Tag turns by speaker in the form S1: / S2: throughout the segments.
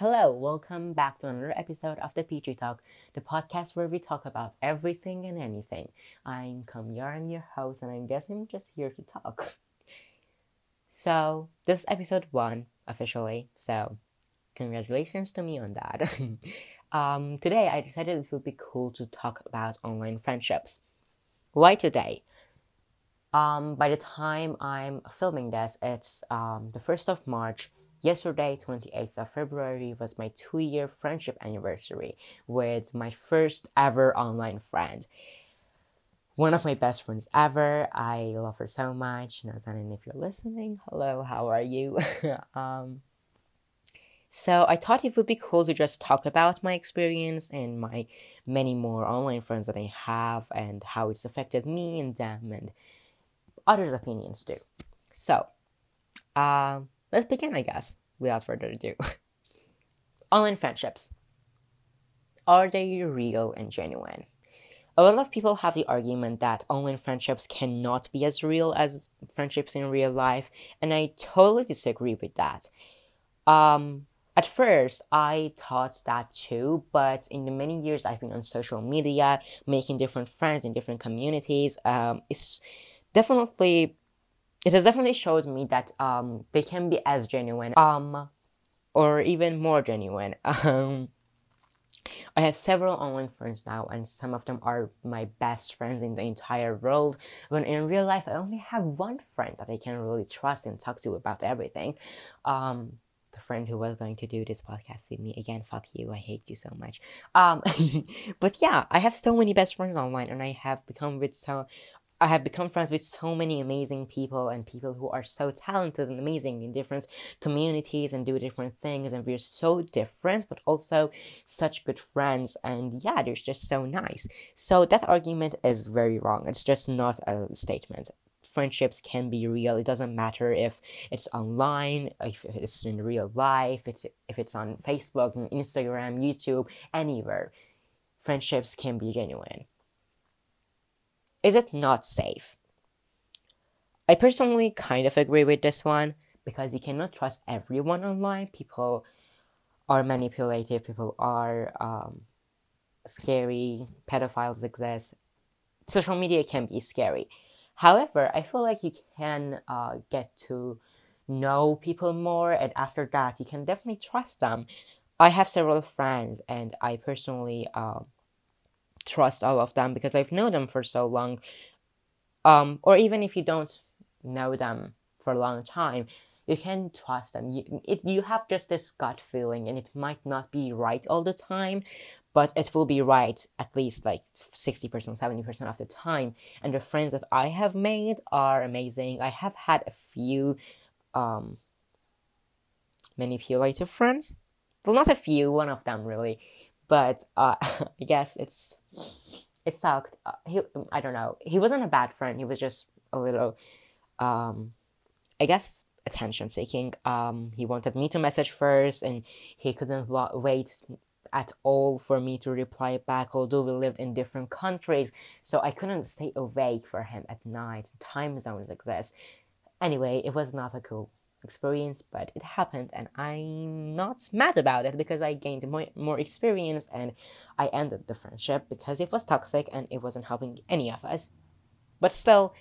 S1: Hello, welcome back to another episode of the Petri Talk, the podcast where we talk about everything and anything. I'm Kamyar, I'm your host, and I guess I'm just here to talk. So, this is episode one officially, so congratulations to me on that. um, today, I decided it would be cool to talk about online friendships. Why today? Um, by the time I'm filming this, it's um, the 1st of March Yesterday, 28th of February, was my two year friendship anniversary with my first ever online friend. One of my best friends ever. I love her so much. Nazanin, if you're listening, hello, how are you? um, so I thought it would be cool to just talk about my experience and my many more online friends that I have and how it's affected me and them and others' opinions too. So, um, let's begin, I guess, without further ado. Online friendships. Are they real and genuine? A lot of people have the argument that online friendships cannot be as real as friendships in real life, and I totally disagree with that. Um, at first, I thought that too, but in the many years I've been on social media, making different friends in different communities, um, it's definitely it has definitely showed me that um, they can be as genuine um, or even more genuine. Um, I have several online friends now, and some of them are my best friends in the entire world. When in real life, I only have one friend that I can really trust and talk to about everything. Um, the friend who was going to do this podcast with me again. Fuck you. I hate you so much. Um, but yeah, I have so many best friends online, and I have become with so I have become friends with so many amazing people and people who are so talented and amazing in different communities and do different things. And we're so different, but also such good friends. And yeah, they're just so nice. So that argument is very wrong. It's just not a statement. Friendships can be real. It doesn't matter if it's online, if it's in real life, it's, if it's on Facebook, Instagram, YouTube, anywhere. Friendships can be genuine. Is it not safe? I personally kind of agree with this one because you cannot trust everyone online. People are manipulative, people are um, scary, pedophiles exist. Social media can be scary. However, I feel like you can uh, get to know people more, and after that, you can definitely trust them. I have several friends, and I personally uh, trust all of them because I've known them for so long. Um, or even if you don't know them for a long time, you can trust them. You, it, you have just this gut feeling, and it might not be right all the time, but it will be right at least like 60%, 70% of the time. And the friends that I have made are amazing. I have had a few um, manipulative friends. Well, not a few, one of them really but uh, I guess it's it sucked. Uh, he I don't know. He wasn't a bad friend. He was just a little, um, I guess attention seeking. Um, he wanted me to message first, and he couldn't wait at all for me to reply back. Although we lived in different countries, so I couldn't stay awake for him at night. Time zones exist. Anyway, it was not a cool experience, but it happened, and I'm not mad about it because I gained more, more experience and I ended the friendship because it was toxic and it wasn't helping any of us. But still,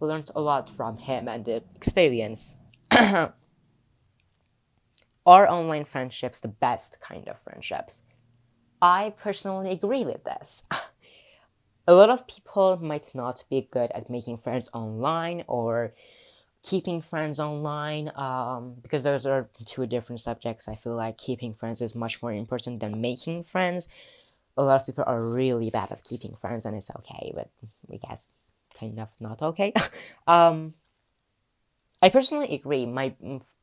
S1: we learned a lot from him and the experience. Are online friendships the best kind of friendships? I personally agree with this. a lot of people might not be good at making friends online or keeping friends online um, because those are two different subjects. I feel like keeping friends is much more important than making friends. A lot of people are really bad at keeping friends and it's okay but we guess kind of not okay. Um, i personally agree. My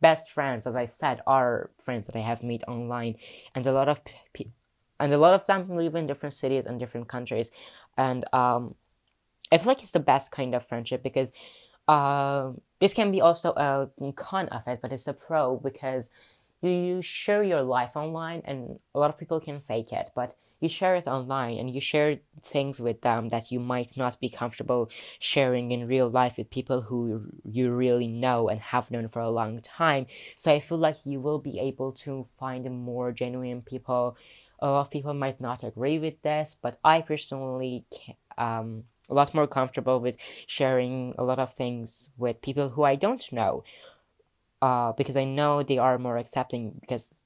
S1: best friends as i said are friends that i have made online and a lot of pe- and a lot of them live in different cities and different countries. And um, i feel like it's the best kind of friendship because uh, this can be also a con of it, but it's a pro because you share your life online, and a lot of people can fake it, but you share it online and you share things with them that you might not be comfortable sharing in real life with people who you really know and have known for a long time. So I feel like you will be able to find more genuine people. A lot of people might not agree with this, but I personally um a lot more comfortable with sharing a lot of things with people who I don't know. Uh, because I know they are more accepting because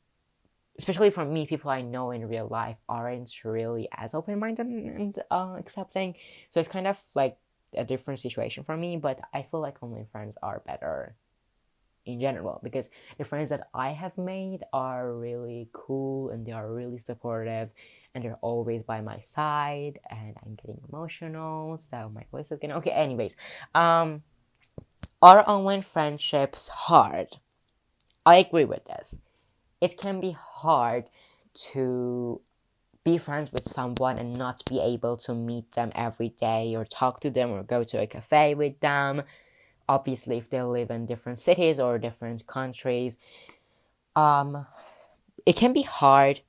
S1: especially for me, people I know in real life aren't really as open minded and uh, accepting. So it's kind of like a different situation for me, but I feel like online friends are better in general because the friends that I have made are really cool and they are really supportive and they're always by my side and I'm getting emotional so my voice is getting okay anyways um are online friendships hard I agree with this it can be hard to be friends with someone and not be able to meet them every day or talk to them or go to a cafe with them. Obviously, if they live in different cities or different countries, um, it can be hard,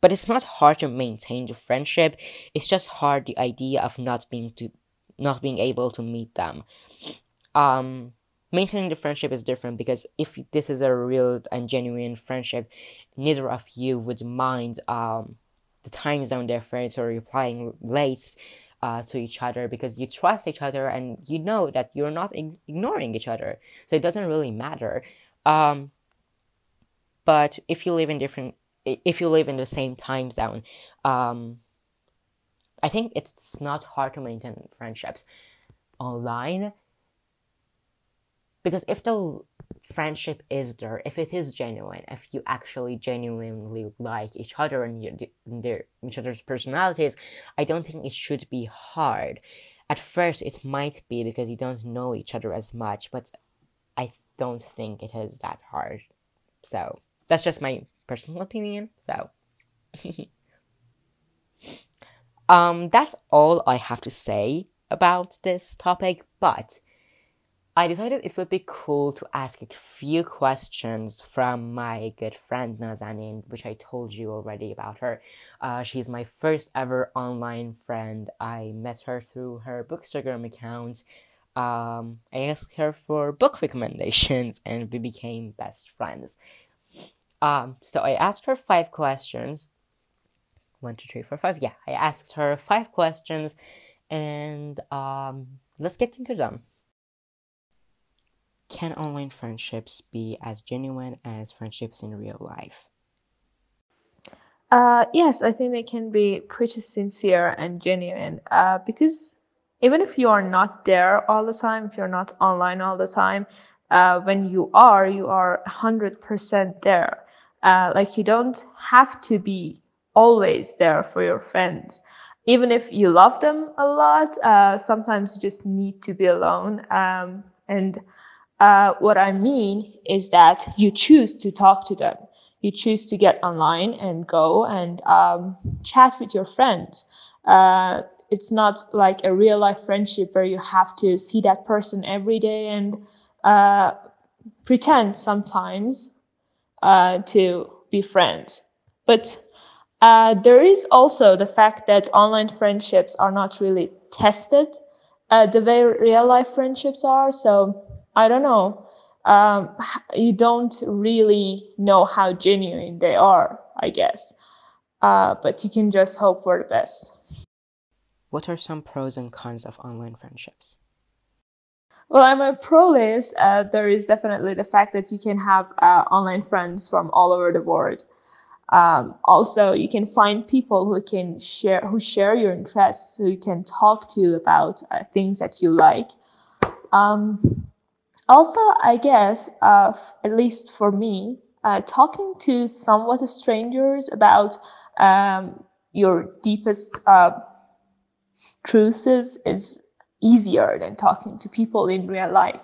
S1: but it's not hard to maintain the friendship. It's just hard the idea of not being to not being able to meet them. Um, maintaining the friendship is different because if this is a real and genuine friendship, neither of you would mind um, the time zone difference or replying late uh, to each other because you trust each other and you know that you're not ignoring each other. So it doesn't really matter. Um, but if you live in different, if you live in the same time zone, um, I think it's not hard to maintain friendships online because if the friendship is there, if it is genuine, if you actually genuinely like each other and your, their each other's personalities, I don't think it should be hard. At first, it might be because you don't know each other as much, but I don't think it is that hard. So that's just my personal opinion. So. um, that's all I have to say about this topic, but I decided it would be cool to ask a few questions from my good friend Nazanin, which I told you already about her. Uh, she's my first ever online friend. I met her through her Bookstagram account. Um, I asked her for book recommendations and we became best friends. Um, so I asked her five questions. One, two, three, four, five. Yeah, I asked her five questions and um, let's get into them. Can online friendships be as genuine as friendships in real life?
S2: Uh, yes, I think they can be pretty sincere and genuine uh, because even if you are not there all the time, if you're not online all the time, uh, when you are, you are 100% there. Uh, like you don't have to be always there for your friends. Even if you love them a lot, uh, sometimes you just need to be alone. Um, and uh, what I mean is that you choose to talk to them. You choose to get online and go and um, chat with your friends. Uh, it's not like a real life friendship where you have to see that person every day and uh, pretend sometimes uh, to be friends. But uh, there is also the fact that online friendships are not really tested the way real life friendships are. So I don't know. Um, you don't really know how genuine they are, I guess. Uh, but you can just hope for the best.
S1: What are some pros and cons of online friendships?
S2: Well, I'm a pro list. Uh, there is definitely the fact that you can have uh, online friends from all over the world. Um, also, you can find people who can share who share your interests, who you can talk to about uh, things that you like. Um, also, I guess, uh, at least for me, uh, talking to somewhat strangers about um, your deepest uh, truths is, easier than talking to people in real life.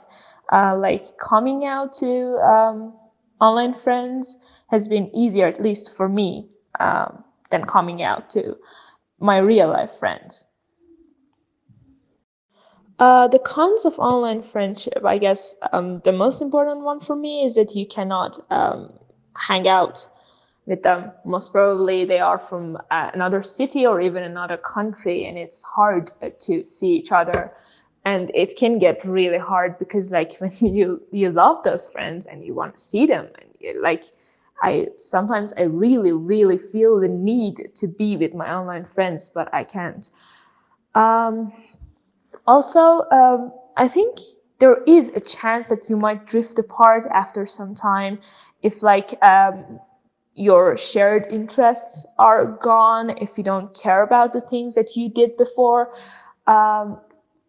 S2: Uh, like coming out to um, online friends has been easier, at least for me, um, than coming out to my real life friends. Uh, the cons of online friendship, I guess um, the most important one for me is that you cannot um, hang out with them. Most probably they are from uh, another city or even another country and it's hard uh, to see each other. And it can get really hard because like when you, you love those friends and you want to see them and you, like, I sometimes I really, really feel the need to be with my online friends, but I can't. Um, also, um, I think there is a chance that you might drift apart after some time if like um, your shared interests are gone, if you don't care about the things that you did before. Um,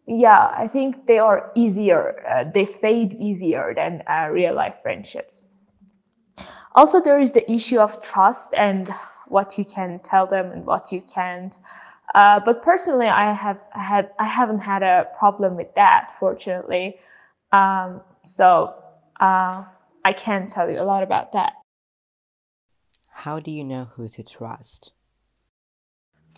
S2: yeah, I think they are easier, uh, they fade easier than uh, real life friendships. Also, there is the issue of trust and what you can tell them and what you can't. Uh, but personally, I have had I haven't had a problem with that, fortunately. Um, so uh, I can tell you a lot about that.
S1: How do you know who to trust?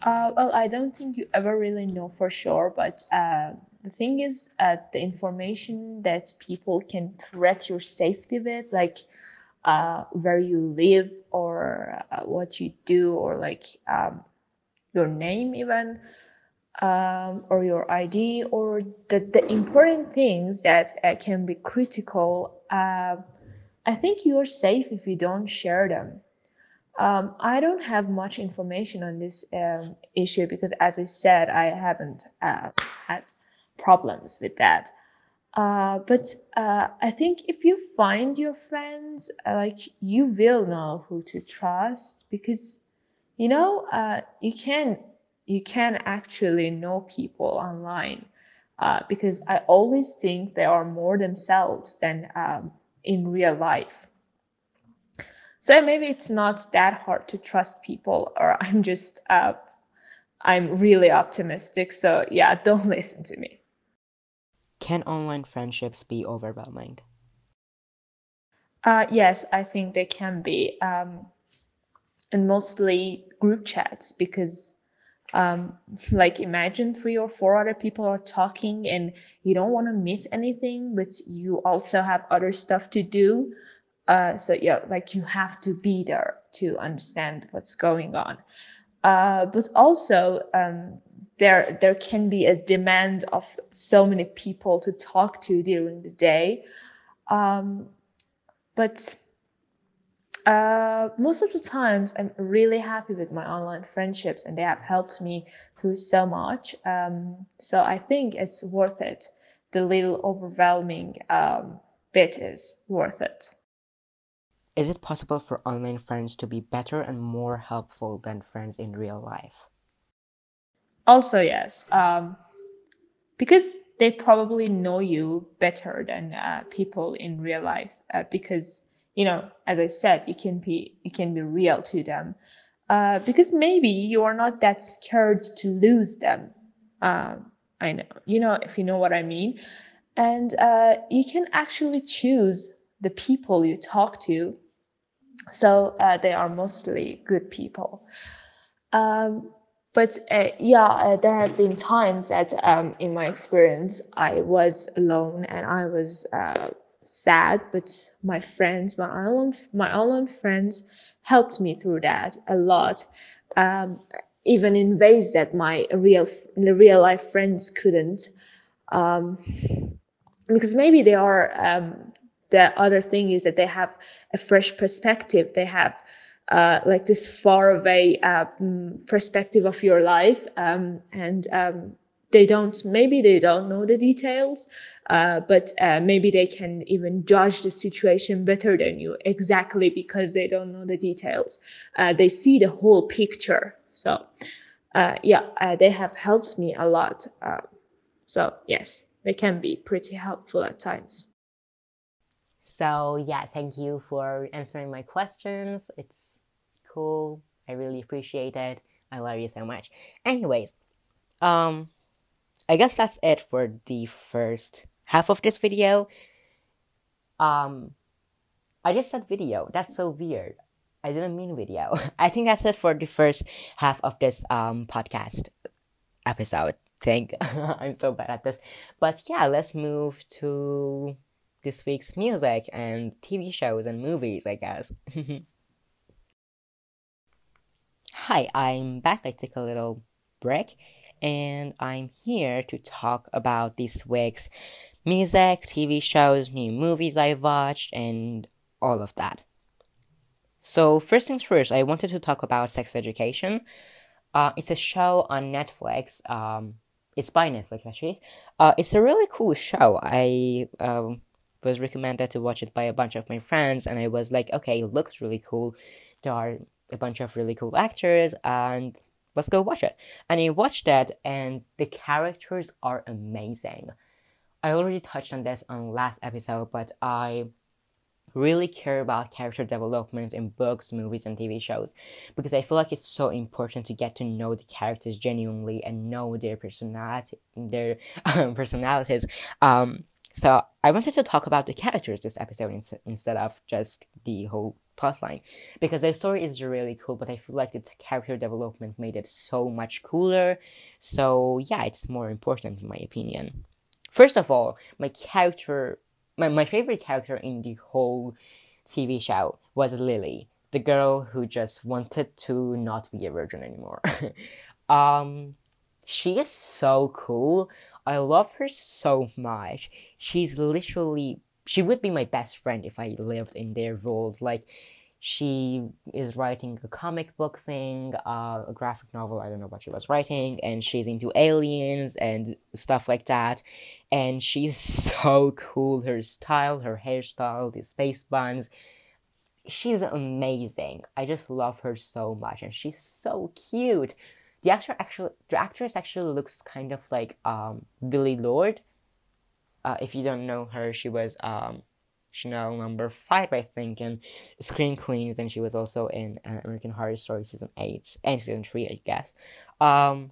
S2: Uh, well, I don't think you ever really know for sure, but uh, the thing is, uh, the information that people can threat your safety with, like uh, where you live or uh, what you do, or like um, your name, even, um, or your ID, or the, the important things that uh, can be critical. I think you're safe if you don't share them. Um, I don't have much information on this um, issue because, as I said, I haven't uh, had problems with that. Uh, but uh, I think if you find your friends, uh, like you will know who to trust because you know uh, you can you can actually know people online uh, because I always think they are more themselves than um, in real life. So maybe it's not that hard to trust people, or I'm just, uh, I'm really optimistic. So yeah, don't listen to me.
S1: Can online friendships be overwhelming?
S2: Uh, yes, I think they can be. Um, and mostly group chats because um, like imagine three or four other people are talking and you don't want to miss anything but you also have other stuff to do uh, so yeah, like you have to be there to understand what's going on. Uh, but also, um, there there can be a demand of so many people to talk to during the day. Um, but uh, most of the times, I'm really happy with my online friendships, and they have helped me through so much. Um, so I think it's worth it. The little overwhelming um, bit is worth it.
S1: Is it possible for online friends to be better and more helpful than friends in real life?
S2: Also, yes. Um, because they probably know you better than uh, people in real life. Uh, because you know, as I said, you can be you can be real to them. Uh, because maybe you are not that scared to lose them. Um, I know, you know, if you know what I mean, and uh, you can actually choose the people you talk to so uh, they are mostly good people. Um, but uh, yeah, uh, there have been times that, um, in my experience, I was alone and I was uh, sad. But my friends, my online, my online friends, helped me through that a lot, um, even in ways that my real, real life friends couldn't. Um, because maybe they are um, the other thing is that they have a fresh perspective. They have uh, like this far away uh, mm, perspective of your life, um, and um, they don't. Maybe they don't know the details, uh, but uh, maybe they can even judge the situation better than you, exactly because they don't know the details. Uh, they see the whole picture. So, uh, yeah, they have helped me a lot. so yes, they can be pretty helpful at times.
S1: So yeah, thank you for answering my questions. It's cool. I really appreciate it. I love you so much. Anyways, um, I guess that's it for the first half of this video. Um, I just said video. That's so weird. I didn't mean video. I think that's it for the first half of this um podcast episode. Thank. I'm so bad at this, but yeah, let's move to this week's music and TV shows and movies, I guess. Hi, I'm back. I took a little break and I'm here to talk about this week's music, TV shows, new movies I've watched, and all of that. So, first things first, I wanted to talk about Sex Education. Uh, it's a show on Netflix. Um, it's by Netflix, actually. Uh, it's a really cool show. I um, was recommended to watch it by a bunch of my friends, and I was like, okay, it looks really cool. There are a bunch of really cool actors, and let's go watch it. And I watched that, and the characters are amazing. I already touched on this on last episode, but I really care about character development in books, movies, and TV shows because I feel like it's so important to get to know the characters genuinely and know their personality, their um, personalities. Um, so I wanted to talk about the characters this episode in- instead of just the whole plotline because the story is really cool, but I feel like the character development made it so much cooler. So yeah, it's more important in my opinion. First of all, my character my, my favorite character in the whole TV show was Lily, the girl who just wanted to not be a virgin anymore. um, she is so cool. I love her so much. She's literally, she would be my best friend if I lived in their world. Like, she is writing a comic book thing, uh, a graphic novel. I don't know what she was writing, and she's into aliens and stuff like that. And she's so cool. Her style, her hairstyle, the space buns. She's amazing. I just love her so much, and she's so cute. The actor actually, the actress actually looks kind of like um Billie Lourd. Uh, if you don't know her, she was um Chanel number five, I think, in Scream Queens, and she was also in uh, American Horror Story season eight and season three, I guess. Um,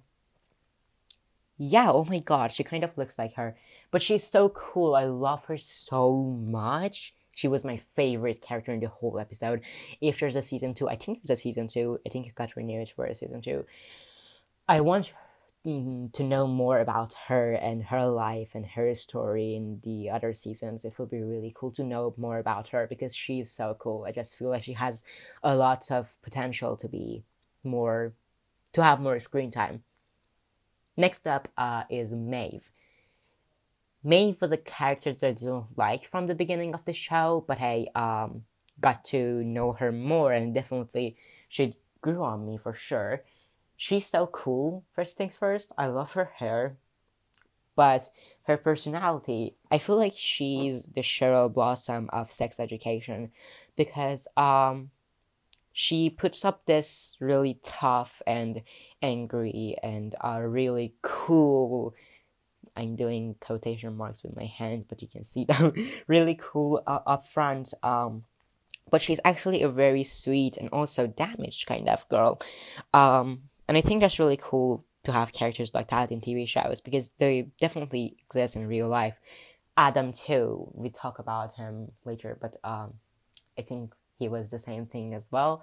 S1: yeah, oh my god, she kind of looks like her, but she's so cool. I love her so much. She was my favorite character in the whole episode. If there's a season two, I think there's a season two. I think it got renewed for a season two. I want Mm, to know more about her and her life and her story in the other seasons. It will be really cool to know more about her because she's so cool. I just feel like she has a lot of potential to be more, to have more screen time. Next up uh, is Maeve. Maeve was a character that I didn't like from the beginning of the show, but I um, got to know her more and definitely she grew on me for sure she's so cool, first things first. I love her hair. But her personality, I feel like she's the Cheryl Blossom of sex education because um she puts up this really tough and angry and uh, really cool I'm doing quotation marks with my hands, but you can see them really cool uh, up front. Um, but she's actually a very sweet and also damaged kind of girl. Um, and I think that's really cool to have characters like that in TV shows because they definitely exist in real life. Adam too, we talk about him later, but um, I think he was the same thing as well.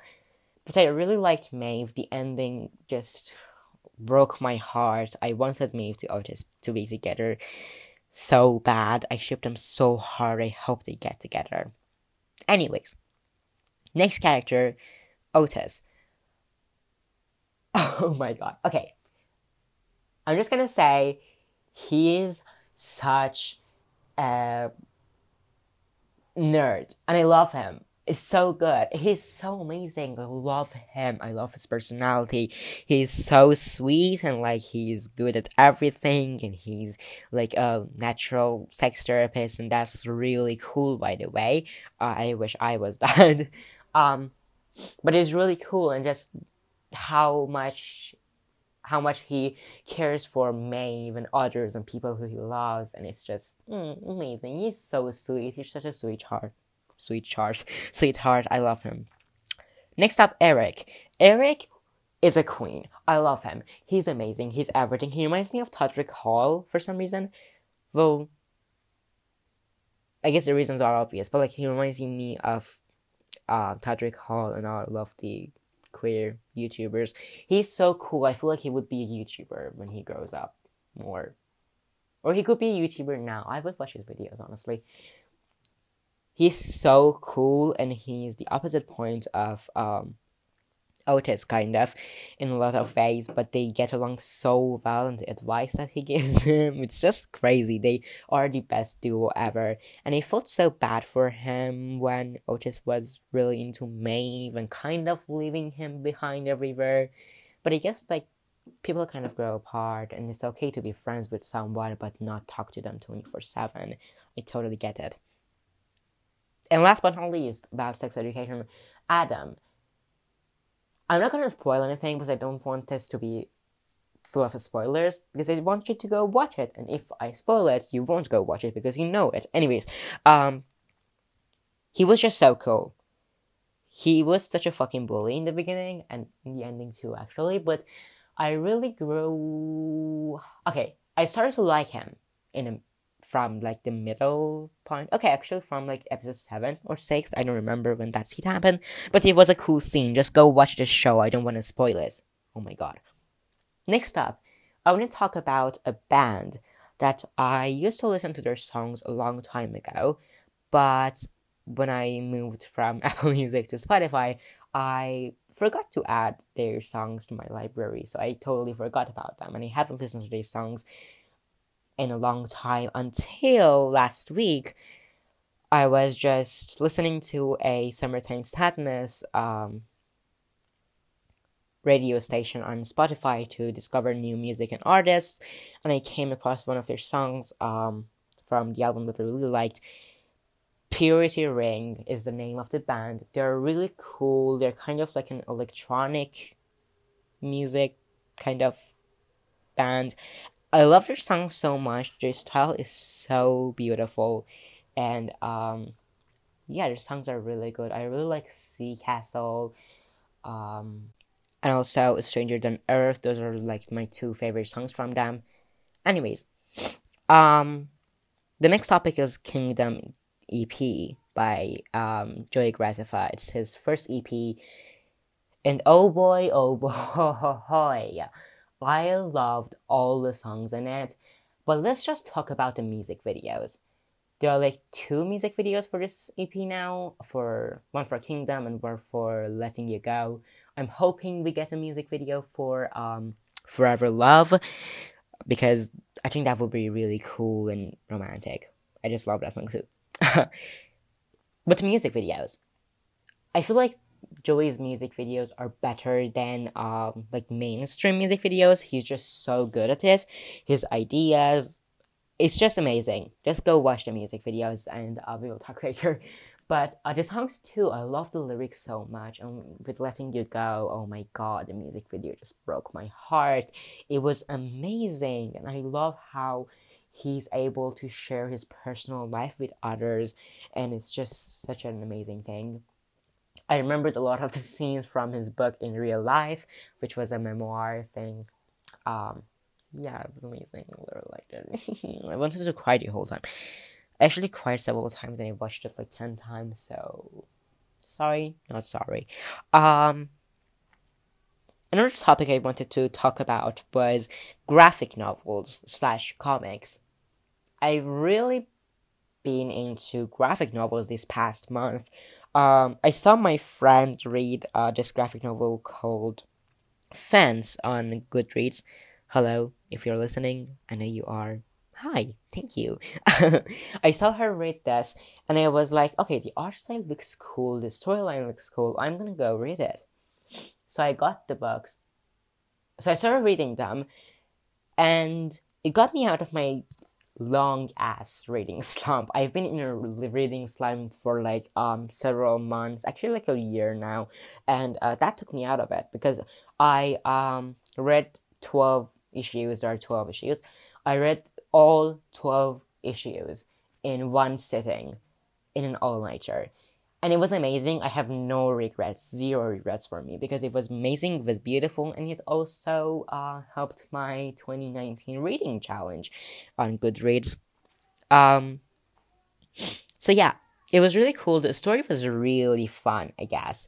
S1: But I really liked Maeve. The ending just broke my heart. I wanted Maeve to Otis to be together so bad. I shipped them so hard. I hope they get together. Anyways, next character, Otis. Oh my god. Okay. I'm just gonna say he is such a nerd. And I love him. It's so good. He's so amazing. I love him. I love his personality. He's so sweet and like he's good at everything and he's like a natural sex therapist and that's really cool by the way. Uh, I wish I was that. um but it's really cool and just how much how much he cares for Maeve and others and people who he loves, and it's just mm, amazing. He's so sweet. He's such a sweetheart, sweetheart, sweetheart. I love him. Next up, Eric. Eric is a queen. I love him. He's amazing. He's everything. He reminds me of Todrick Hall for some reason. Well, I guess the reasons are obvious, but like he reminds me of uh, Todrick Hall, and I love the queer YouTubers. He's so cool. I feel like he would be a YouTuber when he grows up more. Or he could be a YouTuber now. I would watch his videos, honestly. he's so cool and he's the opposite point of um Otis kind of in a lot of ways, but they get along so well and the advice that he gives him, it's just crazy. They are the best duo ever. And I felt so bad for him when Otis was really into Maeve and kind of leaving him behind everywhere. But I guess like people kind of grow apart and it's okay to be friends with someone but not talk to them 24 7. I totally get it. And last but not least, about sex education, Adam I'm not gonna spoil anything because I don't want this to be full of spoilers because I want you to go watch it. And if I spoil it, you won't go watch it because you know it. Anyways, um, he was just so cool. He was such a fucking bully in the beginning and in the ending too, actually. But I really grew. Okay, I started to like him in a from like the middle point. Okay, actually from like episode seven or six. I don't remember when that scene happened, but it was a cool scene. Just go watch the show. I don't want to spoil it. Oh my god. Next up, I want to talk about a band that I used to listen to their songs a long time ago, but when I moved from Apple Music to Spotify, I forgot to add their songs to my library, so I totally forgot about them, and I haven't listened to their songs in a long time until last week. I was just listening to a Summertime Sadness um, radio station on Spotify to discover new music and artists, and I came across one of their songs um, from the album that I really liked. Purity Ring is the name of the band. They're really cool. They're kind of like an electronic music kind of band, I love their song so much. Their style is so beautiful, and um, yeah, their songs are really good. I really like Sea Castle, um, and also Stranger Than Earth. Those are like my two favorite songs from them. Anyways, um, the next topic is Kingdom EP by um Joey Graceffa. It's his first EP, and oh boy, oh boy. I loved all the songs in it. But let's just talk about the music videos. There are like two music videos for this EP now, for one for Kingdom and one for Letting You Go. I'm hoping we get a music video for um Forever Love because I think that would be really cool and romantic. I just love that song too. but the music videos. I feel like Joey's music videos are better than um like mainstream music videos. He's just so good at it. His ideas, it's just amazing. Just go watch the music videos, and uh, we will talk later. But uh, the songs too, I love the lyrics so much. And with letting you go, oh my god, the music video just broke my heart. It was amazing, and I love how he's able to share his personal life with others, and it's just such an amazing thing. I remembered a lot of the scenes from his book in real life, which was a memoir thing. Um, yeah, it was amazing. I liked it. I wanted to cry the whole time. I actually cried several times and I watched it like 10 times, so sorry, not sorry. Um, another topic I wanted to talk about was graphic novels slash comics. I've really been into graphic novels this past month. Um, I saw my friend read uh, this graphic novel called Fence on Goodreads. Hello, if you're listening, I know you are. Hi, thank you. I saw her read this and I was like, okay, the art style looks cool, the storyline looks cool, I'm gonna go read it. So I got the books. So I started reading them and it got me out of my long ass reading slump. I've been in a reading slump for like um several months, actually like a year now, and uh, that took me out of it because I um read twelve issues. There are twelve issues. I read all twelve issues in one sitting, in an all nighter and it was amazing. I have no regrets, zero regrets for me because it was amazing, it was beautiful, and it also uh, helped my 2019 reading challenge on Goodreads. Um, so yeah, it was really cool. The story was really fun, I guess.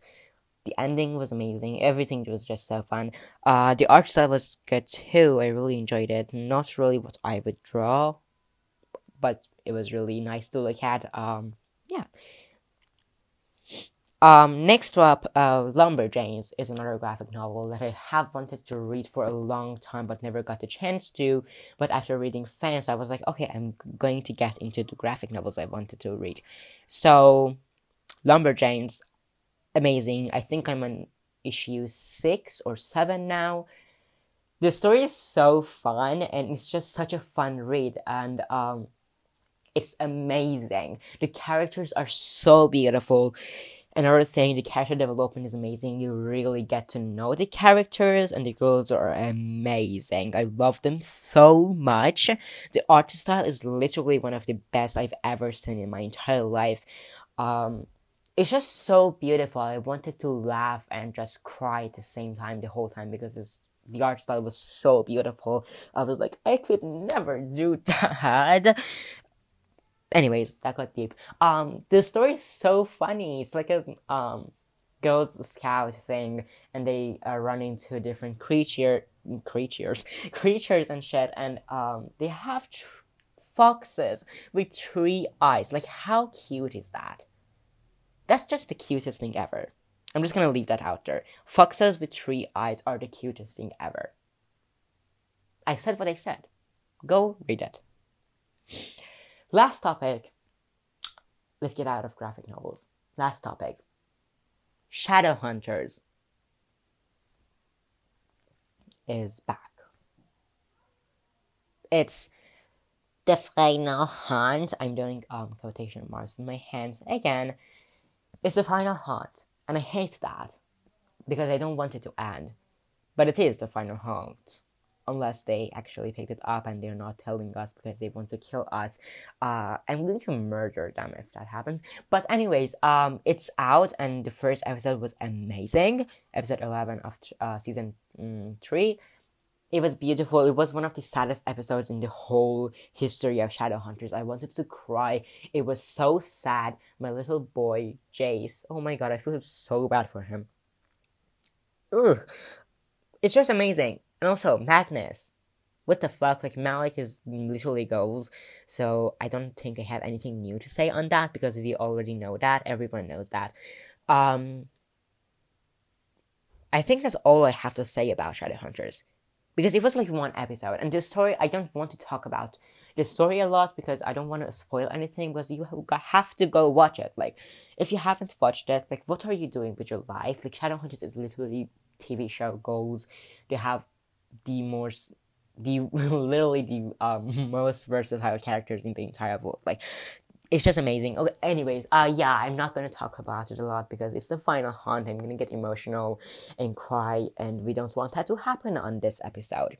S1: The ending was amazing. Everything was just so fun. Uh, the art style was good too. I really enjoyed it. Not really what I would draw, but it was really nice to look at. Um, yeah. Um, next up, uh, Lumberjanes is another graphic novel that I have wanted to read for a long time but never got the chance to. But after reading Fence, I was like, okay, I'm going to get into the graphic novels I wanted to read. So, Lumberjanes, amazing. I think I'm on issue six or seven now. The story is so fun and it's just such a fun read and um, it's amazing. The characters are so beautiful Another thing, the character development is amazing. You really get to know the characters, and the girls are amazing. I love them so much. The art style is literally one of the best I've ever seen in my entire life. Um, it's just so beautiful. I wanted to laugh and just cry at the same time the whole time because the art style was so beautiful. I was like, I could never do that anyways, that got deep. Um, the story is so funny. It's like a um Girls Scout thing, and they are running to different creature creatures, creatures and shit, and um, they have tr- foxes with three eyes. Like, how cute is that? That's just the cutest thing ever. I'm just gonna leave that out there. Foxes with three eyes are the cutest thing ever. I said what I said. Go read it. Last topic. Let's get out of graphic novels. Last topic. Shadowhunters is back. It's the final hunt. I'm doing um quotation marks with my hands again. It's the final hunt, and I hate that because I don't want it to end. But it is the final hunt unless they actually picked it up and they're not telling us because they want to kill us. Uh, I'm going to murder them if that happens. But anyways, um, it's out and the first episode was amazing. Episode eleven of uh, season mm, three. It was beautiful. It was one of the saddest episodes in the whole history of Shadowhunters. I wanted to cry. It was so sad. My little boy, Jace. Oh my god, I feel so bad for him. Ugh. It's just amazing. And also, Magnus. What the fuck? Like, Malec is literally goals. So, I don't think I have anything new to say on that because we already know that. Everyone knows that. Um, I think that's all I have to say about Shadowhunters. Because it was like one episode. And the story, I don't want to talk about the story a lot because I don't want to spoil anything because you have to go watch it. Like, if you haven't watched it, like, what are you doing with your life? Like, Shadowhunters is literally TV show goals. They have the most the literally the um, most versatile characters in the entire world. Like it's just amazing. Okay, anyways, uh yeah, I'm not gonna talk about it a lot because it's the final hunt. I'm gonna get emotional and cry, and we don't want that to happen on this episode.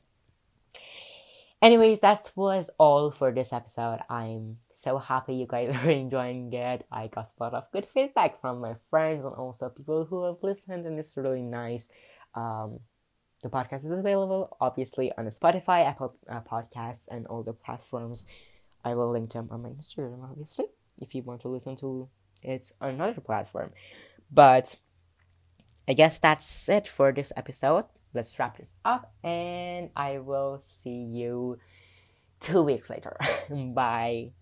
S1: Anyways, that was all for this episode. I'm so happy you guys are enjoying it. I got a lot of good feedback from my friends and also people who have listened, and it's really nice. Um, the podcast is available, obviously, on the Spotify, Apple uh, Podcasts, and all the platforms. I will link them on my Instagram, obviously, if you want to listen to it on another platform. But I guess that's it for this episode. Let's wrap this up, and I will see you two weeks later. Bye.